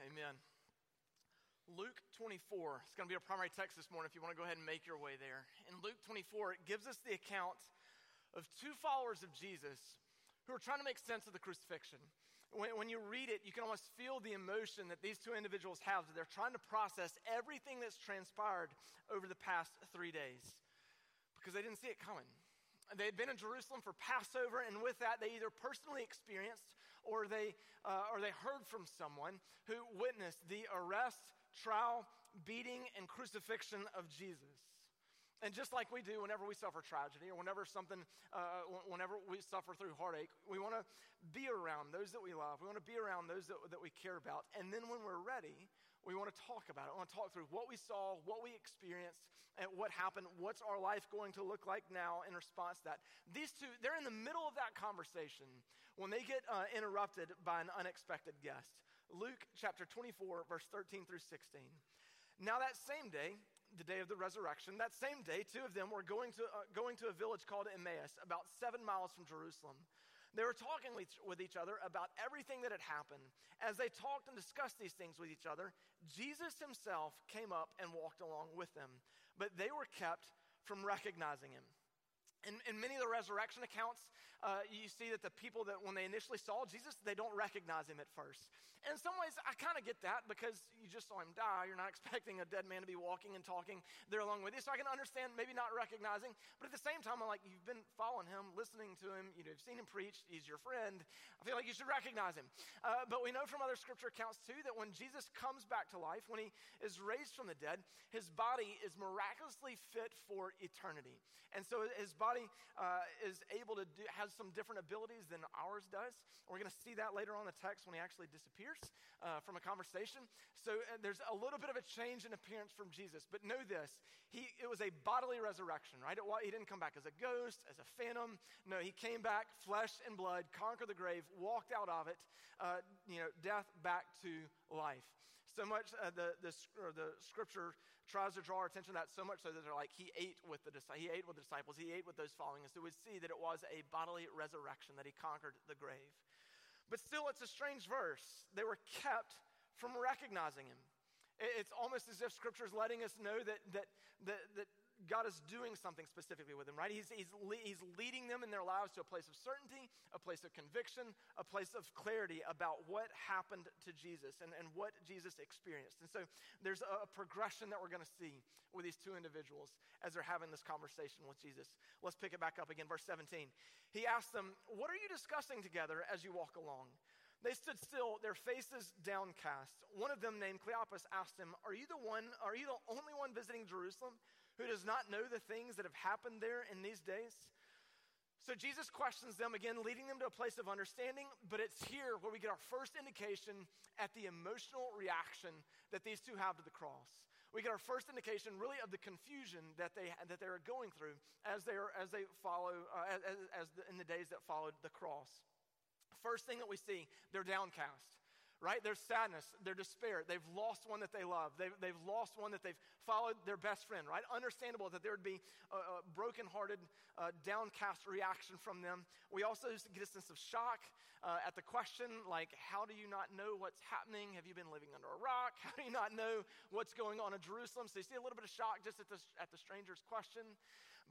Amen. Luke 24 it's going to be our primary text this morning if you want to go ahead and make your way there. In Luke 24, it gives us the account of two followers of Jesus who are trying to make sense of the crucifixion. When, when, you read it, you can almost feel the emotion that these two individuals have. They're trying to process everything that's transpired over the past three days because they didn't see it coming. They had been in Jerusalem for Passover, and with that, they either personally experienced or they, uh, or they heard from someone who witnessed the arrest, trial, beating, and crucifixion of Jesus. And just like we do whenever we suffer tragedy or whenever something, uh, whenever we suffer through heartache, we want to be around those that we love. We want to be around those that, that we care about. And then when we're ready, we want to talk about it. We want to talk through what we saw, what we experienced, and what happened. What's our life going to look like now in response to that? These two, they're in the middle of that conversation when they get uh, interrupted by an unexpected guest. Luke chapter 24, verse 13 through 16. Now, that same day, the day of the resurrection, that same day, two of them were going to, uh, going to a village called Emmaus, about seven miles from Jerusalem. They were talking with each other about everything that had happened. As they talked and discussed these things with each other, Jesus himself came up and walked along with them, but they were kept from recognizing him. In, in, many of the resurrection accounts, uh, you see that the people that when they initially saw Jesus, they don't recognize him at first. And in some ways, I kind of get that because you just saw him die. You're not expecting a dead man to be walking and talking there along with you. So I can understand maybe not recognizing, but at the same time, I'm like, you've been following him, listening to him, you know, you've seen him preach, he's your friend. I feel like you should recognize him. Uh, but we know from other scripture accounts too that when Jesus comes back to life, when he is raised from the dead, his body is miraculously fit for eternity. And so his body body uh, is able to do, has some different abilities than ours does. We're going to see that later on in the text when he actually disappears uh, from a conversation. So uh, there's a little bit of a change in appearance from Jesus. But know this, he, it was a bodily resurrection, right? It, he didn't come back as a ghost, as a phantom. No, he came back, flesh and blood, conquered the grave, walked out of it, uh, you know, death back to life. So much uh, the, the, the scripture tries to draw our attention to that so much so that they're like, he ate with the, he ate with the disciples, he ate with those following us. So we see that it was a bodily resurrection, that he conquered the grave. But still, it's a strange verse. They were kept from recognizing him. It's almost as if scripture is letting us know that, that, that, that God is doing something specifically with them, right? He's, he's, he's leading them in their lives to a place of certainty, a place of conviction, a place of clarity about what happened to Jesus and, and what Jesus experienced. And so there's a, a progression that we're going to see with these two individuals as they're having this conversation with Jesus. Let's pick it back up again, verse 17. He asked them, What are you discussing together as you walk along? They stood still, their faces downcast. One of them, named Cleopas, asked him, Are you the one, are you the only one visiting Jerusalem who does not know the things that have happened there in these days? So Jesus questions them again, leading them to a place of understanding, but it's here where we get our first indication at the emotional reaction that these two have to the cross. We get our first indication, really, of the confusion that they, that they are going through as they, are, as they follow, uh, as, as the, in the days that followed the cross. First thing that we see, they're downcast right? There's sadness, their despair. They've lost one that they love. They've, they've lost one that they've followed their best friend, right? Understandable that there would be a, a brokenhearted, uh, downcast reaction from them. We also get a sense of shock uh, at the question, like, how do you not know what's happening? Have you been living under a rock? How do you not know what's going on in Jerusalem? So you see a little bit of shock just at the, at the stranger's question.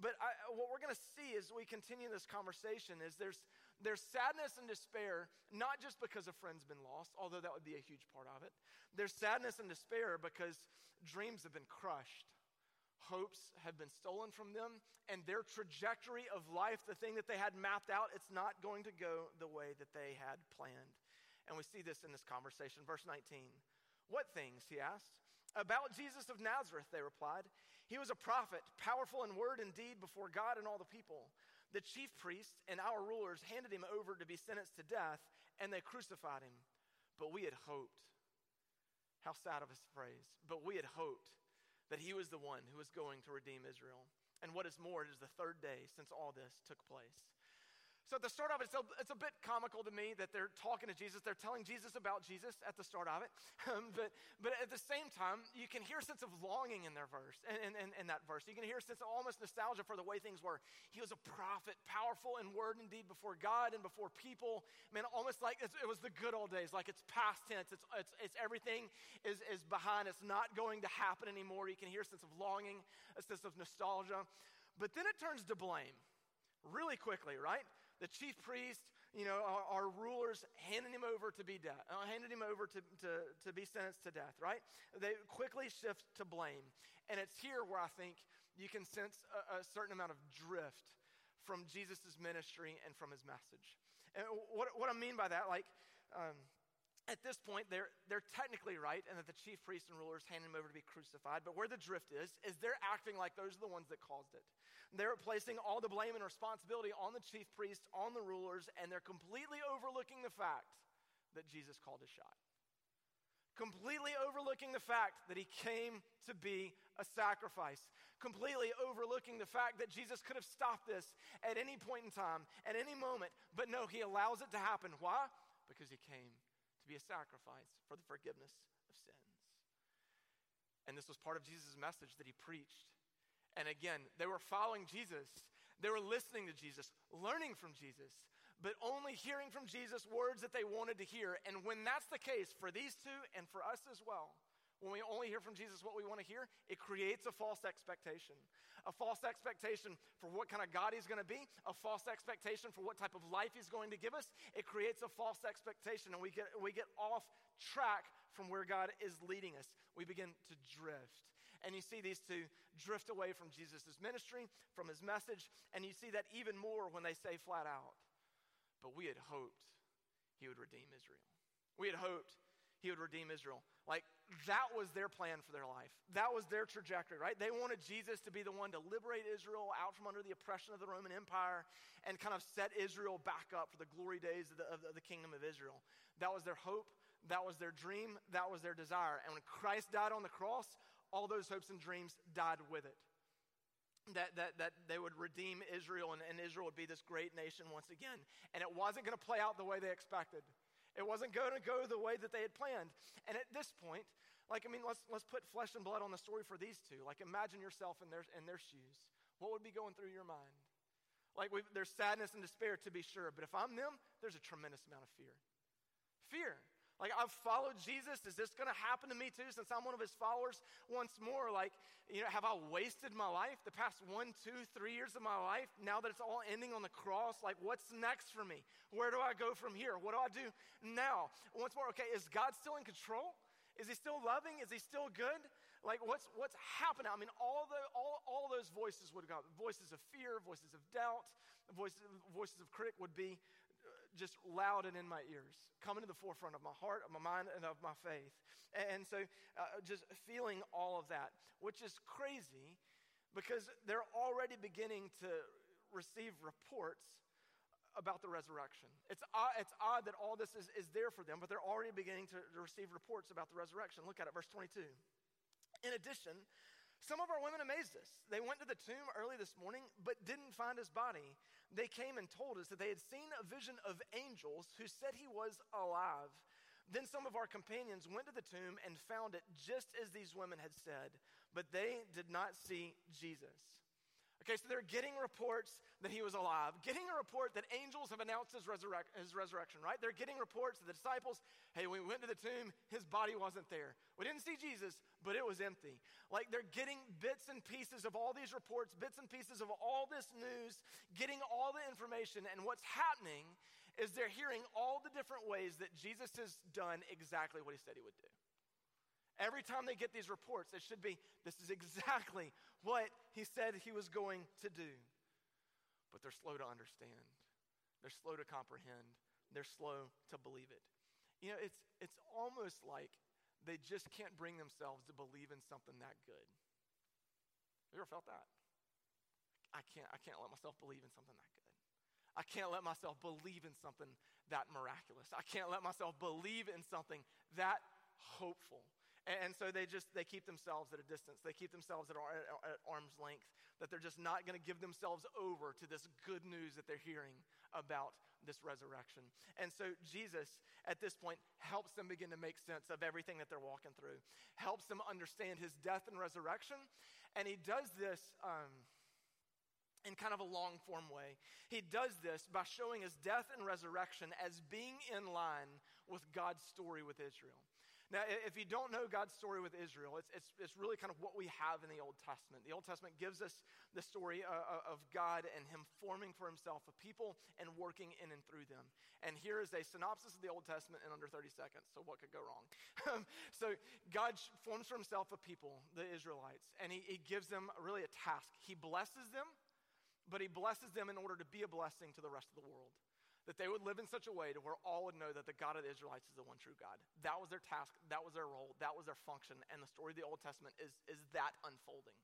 But I, what we're going to see as we continue this conversation is there's, there's sadness and despair, not just because a friend's been lost, although that would be a huge part of it. There's sadness and despair because dreams have been crushed, hopes have been stolen from them, and their trajectory of life, the thing that they had mapped out, it's not going to go the way that they had planned. And we see this in this conversation. Verse 19. What things? He asked. About Jesus of Nazareth, they replied. He was a prophet, powerful in word and deed before God and all the people. The chief priests and our rulers handed him over to be sentenced to death, and they crucified him. But we had hoped. How sad of a phrase. But we had hoped that he was the one who was going to redeem Israel. And what is more, it is the third day since all this took place. So at the start of it, it's a, it's a bit comical to me that they're talking to Jesus. They're telling Jesus about Jesus at the start of it. But, but at the same time, you can hear a sense of longing in their verse, in, in, in that verse. You can hear a sense of almost nostalgia for the way things were. He was a prophet, powerful in word and deed before God and before people. Man, almost like it was the good old days, like it's past tense. It's, it's, it's everything is, is behind. It's not going to happen anymore. You can hear a sense of longing, a sense of nostalgia. But then it turns to blame really quickly, right? The chief priest, you know, our, our rulers handed him over to be death, uh, handed him over to, to, to be sentenced to death, right? They quickly shift to blame. And it's here where I think you can sense a, a certain amount of drift from Jesus' ministry and from his message. And what, what I mean by that, like, um, at this point, they're, they're technically right, and that the chief priests and rulers handed him over to be crucified. But where the drift is, is they're acting like those are the ones that caused it. They're placing all the blame and responsibility on the chief priests, on the rulers, and they're completely overlooking the fact that Jesus called a shot. Completely overlooking the fact that he came to be a sacrifice. Completely overlooking the fact that Jesus could have stopped this at any point in time, at any moment. But no, he allows it to happen. Why? Because he came to be a sacrifice for the forgiveness of sins. And this was part of Jesus' message that he preached. And again, they were following Jesus. They were listening to Jesus, learning from Jesus, but only hearing from Jesus words that they wanted to hear. And when that's the case for these two and for us as well, when we only hear from Jesus what we want to hear, it creates a false expectation. A false expectation for what kind of God he's going to be, a false expectation for what type of life he's going to give us. It creates a false expectation, and we get, we get off track from where God is leading us. We begin to drift. And you see these two drift away from Jesus' ministry, from his message, and you see that even more when they say flat out, But we had hoped he would redeem Israel. We had hoped he would redeem Israel. Like, that was their plan for their life. That was their trajectory, right? They wanted Jesus to be the one to liberate Israel out from under the oppression of the Roman Empire and kind of set Israel back up for the glory days of the, of the kingdom of Israel. That was their hope. That was their dream. That was their desire. And when Christ died on the cross, all those hopes and dreams died with it. That, that, that they would redeem Israel and, and Israel would be this great nation once again. And it wasn't going to play out the way they expected. It wasn't going to go the way that they had planned. And at this point, like, I mean, let's, let's put flesh and blood on the story for these two. Like, imagine yourself in their, in their shoes. What would be going through your mind? Like, there's sadness and despair, to be sure. But if I'm them, there's a tremendous amount of fear. Fear. Like, I've followed Jesus. Is this going to happen to me too since I'm one of his followers once more? Like, you know, have I wasted my life the past one, two, three years of my life now that it's all ending on the cross? Like, what's next for me? Where do I go from here? What do I do now? Once more, okay, is God still in control? Is he still loving? Is he still good? Like, what's, what's happening? I mean, all, the, all, all those voices would have go voices of fear, voices of doubt, voices, voices of critic would be just loud and in my ears, coming to the forefront of my heart, of my mind, and of my faith. And so, uh, just feeling all of that, which is crazy because they're already beginning to receive reports about the resurrection. It's odd, it's odd that all this is, is there for them, but they're already beginning to, to receive reports about the resurrection. Look at it, verse 22. In addition, some of our women amazed us. They went to the tomb early this morning, but didn't find his body they came and told us that they had seen a vision of angels who said he was alive. Then some of our companions went to the tomb and found it just as these women had said, but they did not see Jesus. Okay, so they're getting reports that he was alive, getting a report that angels have announced his, resurrec- his resurrection, right? They're getting reports that the disciples, hey, we went to the tomb, his body wasn't there. We didn't see Jesus, but it was empty. Like they're getting bits and pieces of all these reports, bits and pieces of all this news, getting all the information, and what's happening is they're hearing all the different ways that Jesus has done exactly what he said he would do. Every time they get these reports, it should be this is exactly what he said he was going to do. But they're slow to understand, they're slow to comprehend, they're slow to believe it. You know, it's, it's almost like they just can't bring themselves to believe in something that good. Have you ever felt that? I can't, I can't let myself believe in something that good. I can't let myself believe in something that miraculous. I can't let myself believe in something that hopeful. And so they just they keep themselves at a distance. They keep themselves at, at arm's length. That they're just not going to give themselves over to this good news that they're hearing about this resurrection. And so Jesus, at this point, helps them begin to make sense of everything that they're walking through, helps them understand his death and resurrection. And he does this. Um, in kind of a long form way. He does this by showing his death and resurrection as being in line with God's story with Israel. Now, if you don't know God's story with Israel, it's, it's, it's really kind of what we have in the Old Testament. The Old Testament gives us the story uh, uh, of God and Him forming for Himself a people and working in and through them. And here is a synopsis of the Old Testament in under 30 seconds. So, what could go wrong? so, God forms for Himself a people, the Israelites, and he, he gives them really a task. He blesses them, but He blesses them in order to be a blessing to the rest of the world that they would live in such a way to where all would know that the God of the Israelites is the one true God. That was their task, that was their role, that was their function, and the story of the Old Testament is, is that unfolding.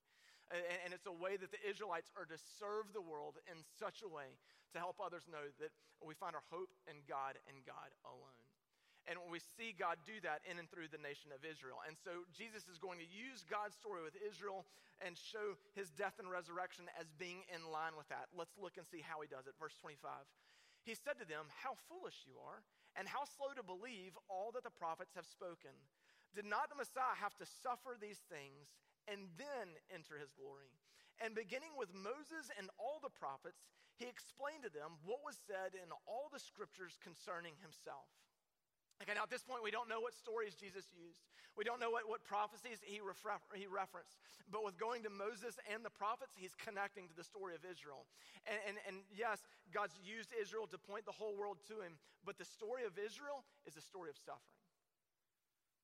And, and it's a way that the Israelites are to serve the world in such a way to help others know that we find our hope in God and God alone. And we see God do that in and through the nation of Israel. And so Jesus is going to use God's story with Israel and show his death and resurrection as being in line with that. Let's look and see how he does it. Verse 25. He said to them, How foolish you are, and how slow to believe all that the prophets have spoken. Did not the Messiah have to suffer these things and then enter his glory? And beginning with Moses and all the prophets, he explained to them what was said in all the scriptures concerning himself. Okay, now at this point, we don't know what stories Jesus used. We don't know what, what prophecies he, refer, he referenced. But with going to Moses and the prophets, he's connecting to the story of Israel. And, and, and yes, God's used Israel to point the whole world to him, but the story of Israel is a story of suffering.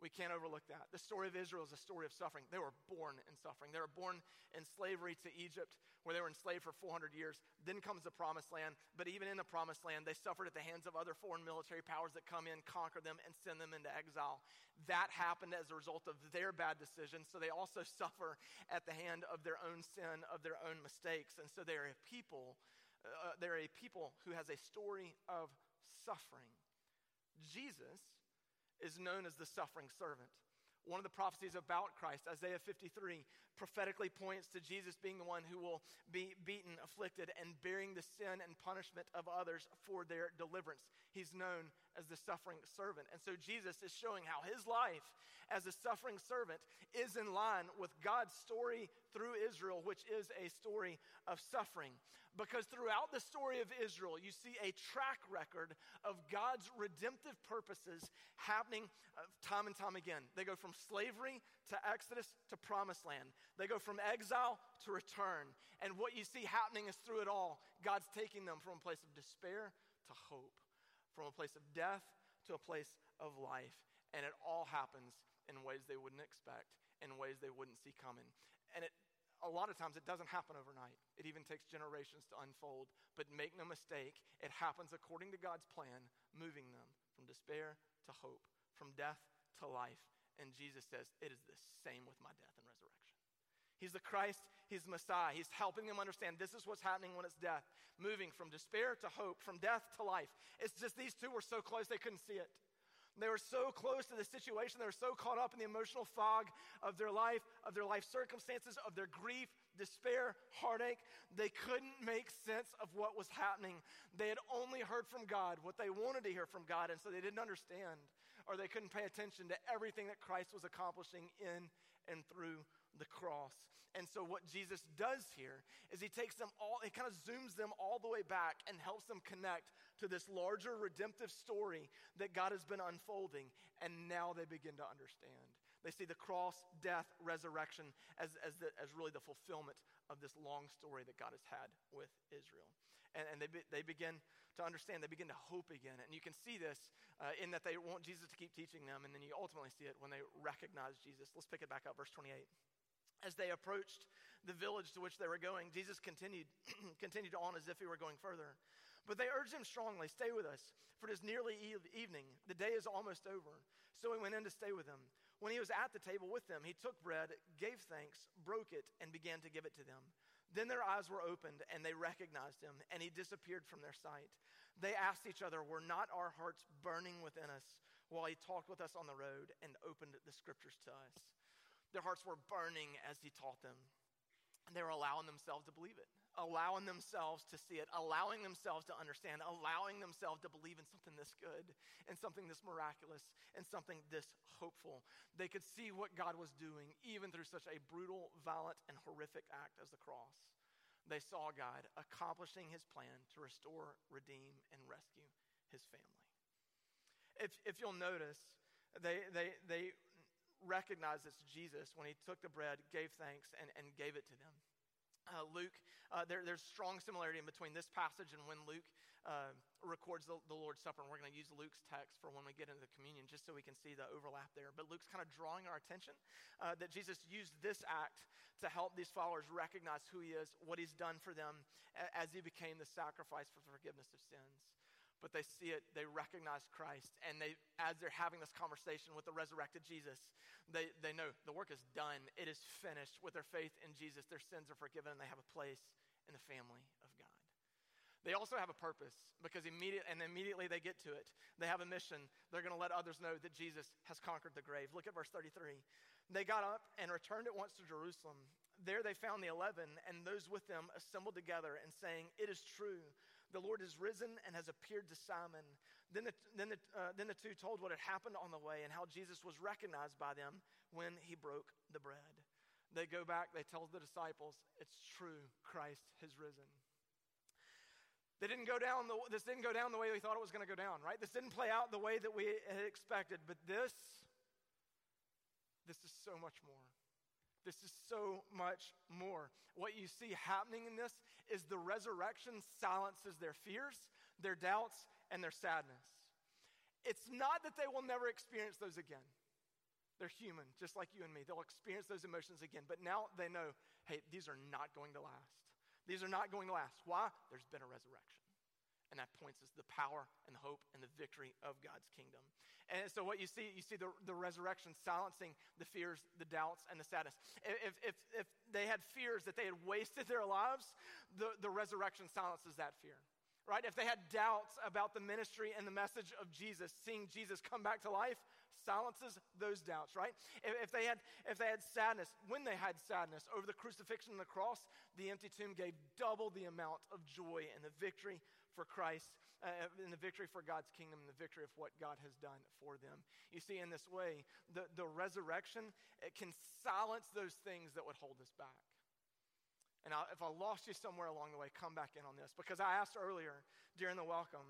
We can't overlook that. The story of Israel is a story of suffering. They were born in suffering. They were born in slavery to Egypt, where they were enslaved for 400 years. Then comes the promised land. But even in the promised land, they suffered at the hands of other foreign military powers that come in, conquer them, and send them into exile. That happened as a result of their bad decisions. So they also suffer at the hand of their own sin, of their own mistakes. And so they're a people, uh, they're a people who has a story of suffering. Jesus is known as the suffering servant. One of the prophecies about Christ, Isaiah 53, prophetically points to Jesus being the one who will be beaten, afflicted, and bearing the sin and punishment of others for their deliverance. He's known as the suffering servant. And so Jesus is showing how his life as a suffering servant is in line with God's story through Israel, which is a story of suffering. Because throughout the story of Israel, you see a track record of God's redemptive purposes happening uh, time and time again. They go from slavery to Exodus to promised land, they go from exile to return. And what you see happening is through it all, God's taking them from a place of despair to hope, from a place of death to a place of life. And it all happens in ways they wouldn't expect, in ways they wouldn't see coming. And it a lot of times it doesn't happen overnight. It even takes generations to unfold. But make no mistake, it happens according to God's plan, moving them from despair to hope, from death to life. And Jesus says, It is the same with my death and resurrection. He's the Christ, He's Messiah. He's helping them understand this is what's happening when it's death, moving from despair to hope, from death to life. It's just these two were so close they couldn't see it. They were so close to the situation. They were so caught up in the emotional fog of their life, of their life circumstances, of their grief, despair, heartache. They couldn't make sense of what was happening. They had only heard from God what they wanted to hear from God, and so they didn't understand or they couldn't pay attention to everything that Christ was accomplishing in and through the cross. And so, what Jesus does here is he takes them all, he kind of zooms them all the way back and helps them connect to this larger redemptive story that God has been unfolding. And now they begin to understand. They see the cross, death, resurrection as, as, the, as really the fulfillment of this long story that God has had with Israel. And, and they, be, they begin to understand, they begin to hope again. And you can see this uh, in that they want Jesus to keep teaching them, and then you ultimately see it when they recognize Jesus. Let's pick it back up, verse 28. As they approached the village to which they were going, Jesus continued, continued on as if he were going further. But they urged him strongly, Stay with us, for it is nearly evening. The day is almost over. So he went in to stay with them. When he was at the table with them, he took bread, gave thanks, broke it, and began to give it to them. Then their eyes were opened, and they recognized him, and he disappeared from their sight. They asked each other, Were not our hearts burning within us while he talked with us on the road and opened the scriptures to us. Their hearts were burning as he taught them. And they were allowing themselves to believe it, allowing themselves to see it, allowing themselves to understand, allowing themselves to believe in something this good, and something this miraculous, and something this hopeful. They could see what God was doing, even through such a brutal, violent, and horrific act as the cross. They saw God accomplishing his plan to restore, redeem, and rescue his family. If, if you'll notice, they, they, they recognized it's Jesus when he took the bread, gave thanks, and, and gave it to them. Uh, Luke, uh, there, there's strong similarity in between this passage and when Luke uh, records the, the, Lord's Supper. And we're going to use Luke's text for when we get into the communion, just so we can see the overlap there. But Luke's kind of drawing our attention uh, that Jesus used this act to help these followers recognize who he is, what he's done for them as he became the sacrifice for the forgiveness of sins but they see it, they recognize Christ, and they, as they're having this conversation with the resurrected Jesus, they, they know the work is done. It is finished. With their faith in Jesus, their sins are forgiven, and they have a place in the family of God. They also have a purpose because immediate, and immediately they get to it. They have a mission. They're going to let others know that Jesus has conquered the grave. Look at verse 33. They got up and returned at once to Jerusalem. There they found the eleven and those with them assembled together and saying, It is true the Lord is risen and has appeared to Simon. Then the, then, the, uh, then the two told what had happened on the way and how Jesus was recognized by them when he broke the bread. They go back, they tell the disciples, It's true, Christ has risen. They didn't go down the, this didn't go down the way we thought it was going to go down, right? This didn't play out the way that we had expected, but this, this is so much more. This is so much more. What you see happening in this is the resurrection silences their fears, their doubts, and their sadness. It's not that they will never experience those again. They're human, just like you and me. They'll experience those emotions again. But now they know hey, these are not going to last. These are not going to last. Why? There's been a resurrection. And that points us to the power and the hope and the victory of God's kingdom. And so what you see, you see the, the resurrection silencing the fears, the doubts, and the sadness. If, if, if they had fears that they had wasted their lives, the, the resurrection silences that fear. Right? If they had doubts about the ministry and the message of Jesus, seeing Jesus come back to life, silences those doubts, right? If, if, they had, if they had sadness, when they had sadness over the crucifixion and the cross, the empty tomb gave double the amount of joy and the victory for Christ, uh, in the victory for God's kingdom, and the victory of what God has done for them. You see, in this way, the, the resurrection it can silence those things that would hold us back. And I, if I lost you somewhere along the way, come back in on this. Because I asked earlier during the welcome,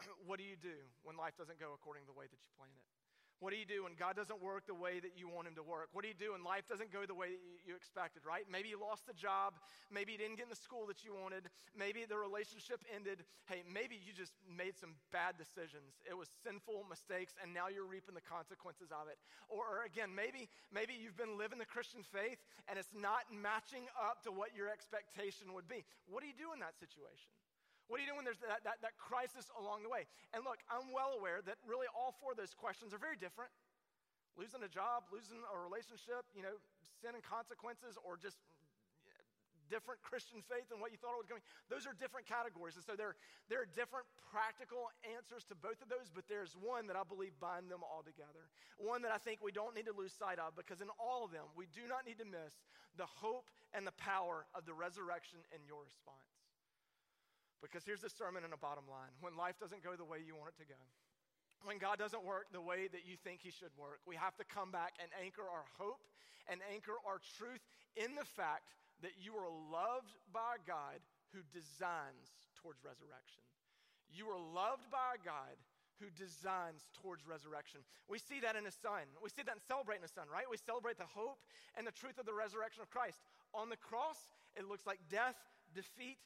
what do you do when life doesn't go according to the way that you plan it? What do you do when God doesn't work the way that you want him to work? What do you do when life doesn't go the way that you expected, right? Maybe you lost the job. Maybe you didn't get in the school that you wanted. Maybe the relationship ended. Hey, maybe you just made some bad decisions. It was sinful mistakes, and now you're reaping the consequences of it. Or, or again, maybe, maybe you've been living the Christian faith and it's not matching up to what your expectation would be. What do you do in that situation? What do you do when there's that, that, that crisis along the way? And look, I'm well aware that really all four of those questions are very different. Losing a job, losing a relationship, you know, sin and consequences, or just different Christian faith than what you thought it was going to be. Those are different categories. And so there, there are different practical answers to both of those, but there's one that I believe bind them all together. One that I think we don't need to lose sight of because in all of them, we do not need to miss the hope and the power of the resurrection in your response. Because here's the sermon and a bottom line when life doesn't go the way you want it to go, when God doesn't work the way that you think He should work, we have to come back and anchor our hope and anchor our truth in the fact that you are loved by God who designs towards resurrection. You are loved by God who designs towards resurrection. We see that in His Son. We see that in celebrating His Son, right? We celebrate the hope and the truth of the resurrection of Christ. On the cross, it looks like death, defeat,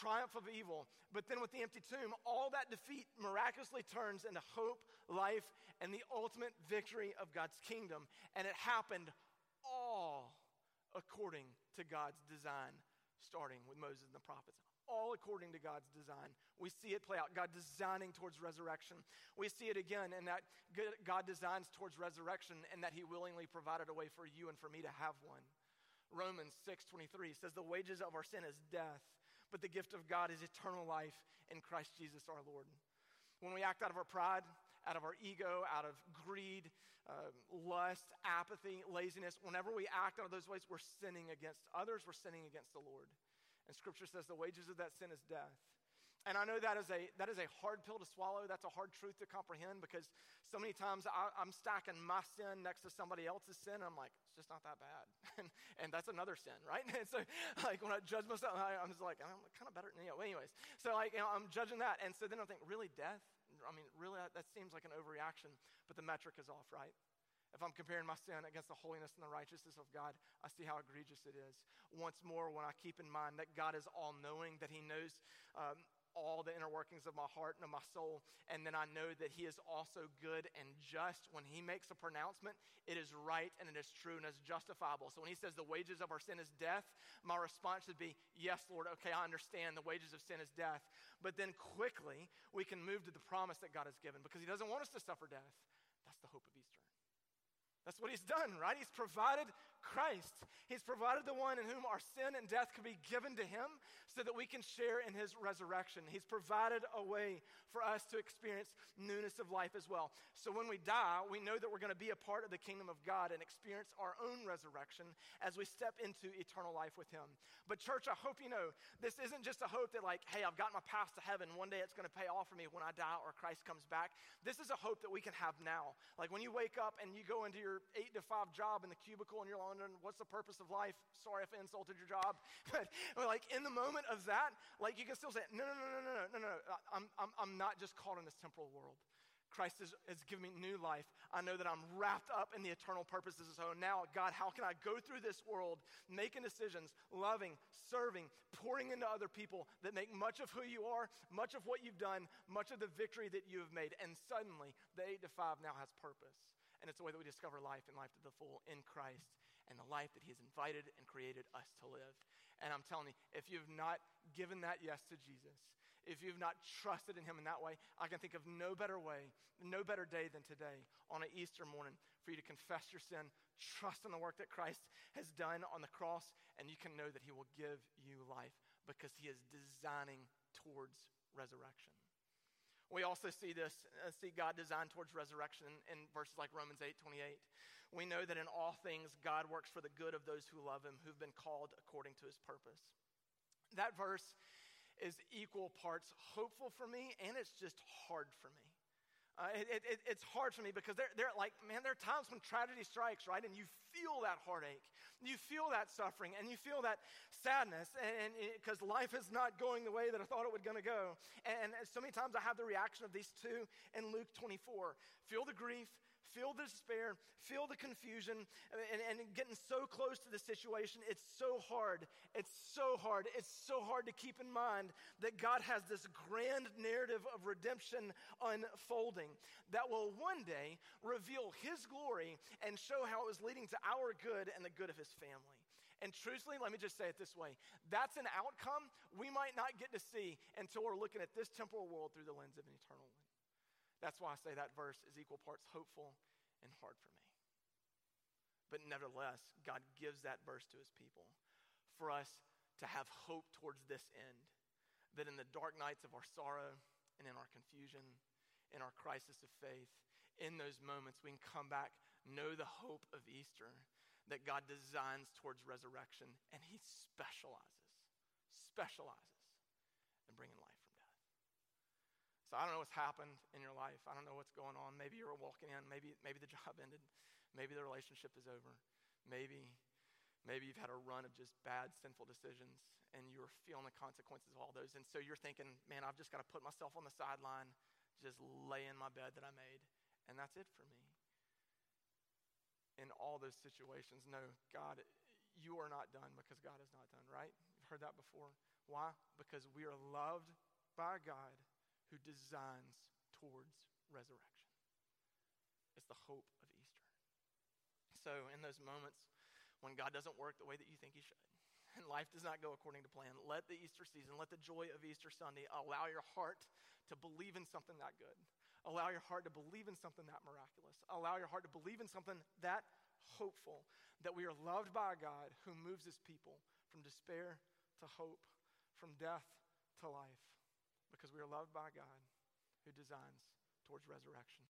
triumph of evil. But then with the empty tomb, all that defeat miraculously turns into hope, life, and the ultimate victory of God's kingdom. And it happened all according to God's design, starting with Moses and the prophets. All according to God's design. We see it play out. God designing towards resurrection. We see it again in that God designs towards resurrection and that He willingly provided a way for you and for me to have one. Romans 6:23 says the wages of our sin is death, but the gift of God is eternal life in Christ Jesus our Lord. When we act out of our pride, out of our ego, out of greed, um, lust, apathy, laziness. Whenever we act out of those ways, we're sinning against others, we're sinning against the Lord. And Scripture says the wages of that sin is death. And I know that is, a, that is a hard pill to swallow. That's a hard truth to comprehend because so many times I, am stacking my sin next to somebody else's sin. I'm like, it's just not that bad. and, and that's another sin, right? And so, like, when I judge myself, I, am just like, I'm kind of better. You know, anyways. So, like, you know, I'm judging that. And so then I think, really, death? I mean, really, that, that seems like an overreaction. But the metric is off, right? If I'm comparing my sin against the holiness and the righteousness of God, I see how egregious it is. Once more, when I keep in mind that God is all knowing, that He knows um, all the inner workings of my heart and of my soul. And then I know that He is also good and just. When He makes a pronouncement, it is right and it is true and it's justifiable. So when He says the wages of our sin is death, my response should be, Yes, Lord, okay, I understand the wages of sin is death. But then quickly, we can move to the promise that God has given because He doesn't want us to suffer death. That's the hope of Easter. That's what he's done, right? He's provided Christ. He's provided the one in whom our sin and death can be given to him so that we can share in his resurrection. He's provided a way for us to experience newness of life as well. So when we die, we know that we're going to be a part of the kingdom of God and experience our own resurrection as we step into eternal life with him. But, church, I hope you know this isn't just a hope that, like, hey, I've got my path to heaven. One day it's going to pay off for me when I die or Christ comes back. This is a hope that we can have now. Like when you wake up and you go into your eight to five job in the cubicle and you're wondering, what's the purpose of life? Sorry if I insulted your job. But like in the moment of that, like you can still say, no, no, no, no, no, no, no, no. I'm, I'm, I'm not just caught in this temporal world. Christ has, has given me new life. I know that I'm wrapped up in the eternal purposes. So now, God, how can I go through this world making decisions, loving, serving, pouring into other people that make much of who you are, much of what you've done, much of the victory that you have made? And suddenly, the 8 to 5 now has purpose. And it's the way that we discover life and life to the full in Christ and the life that He has invited and created us to live. And I'm telling you, if you've not given that yes to Jesus, if you've not trusted in Him in that way, I can think of no better way, no better day than today on an Easter morning for you to confess your sin, trust in the work that Christ has done on the cross, and you can know that He will give you life because He is designing towards resurrection. We also see this, uh, see God designed towards resurrection in, verses like Romans 8 28. We know that in all things, God works for the good of those who love him, who've been called according to his purpose. That verse is equal parts hopeful for me and it's just hard for me. Uh, it, it, it's hard for me because they're, they're like, man, there are times when tragedy strikes, right? And you feel that heartache, you feel that suffering, and you feel that sadness, and because life is not going the way that I thought it was going to go. And, and so many times I have the reaction of these two in Luke 24 feel the grief, feel the despair, feel the confusion, and, and getting so close to the situation. It's so hard. It's so hard. It's so hard to keep in mind that God has this grand narrative of redemption unfolding that will one day reveal His glory and show how it was leading to our good and the good of His family. And truthfully, let me just say it this way that's an outcome we might not get to see until we're looking at this temporal world through the lens of an eternal one. That's why I say that verse is equal parts hopeful and hard for me. But nevertheless, God gives that verse to his people for us to have hope towards this end. That in the dark nights of our sorrow and in our confusion, in our crisis of faith, in those moments, we can come back, know the hope of Easter, that God designs towards resurrection, and He specializes, specializes in bringing life. So I don't know what's happened in your life. I don't know what's going on. Maybe you were walking in. Maybe, maybe the job ended. Maybe the relationship is over. Maybe, maybe you've had a run of just bad, sinful decisions and you're feeling the consequences of all those. And so you're thinking, man, I've just got to put myself on the sideline, just lay in my bed that I made. And that's it for me. In all those situations, no, God, you are not done because God is not done, right? You've heard that before. Why? Because we are loved by God who designs towards resurrection. It's the hope of Easter. So, in those moments when God doesn't work the way that you think He should, and life does not go according to plan, let the Easter season, let the joy of Easter Sunday allow your heart to believe in something that good. Allow your heart to believe in something that miraculous. Allow your heart to believe in something that hopeful, that we are loved by a God who moves his people from despair to hope, from death to life because we are loved by God who designs towards resurrection.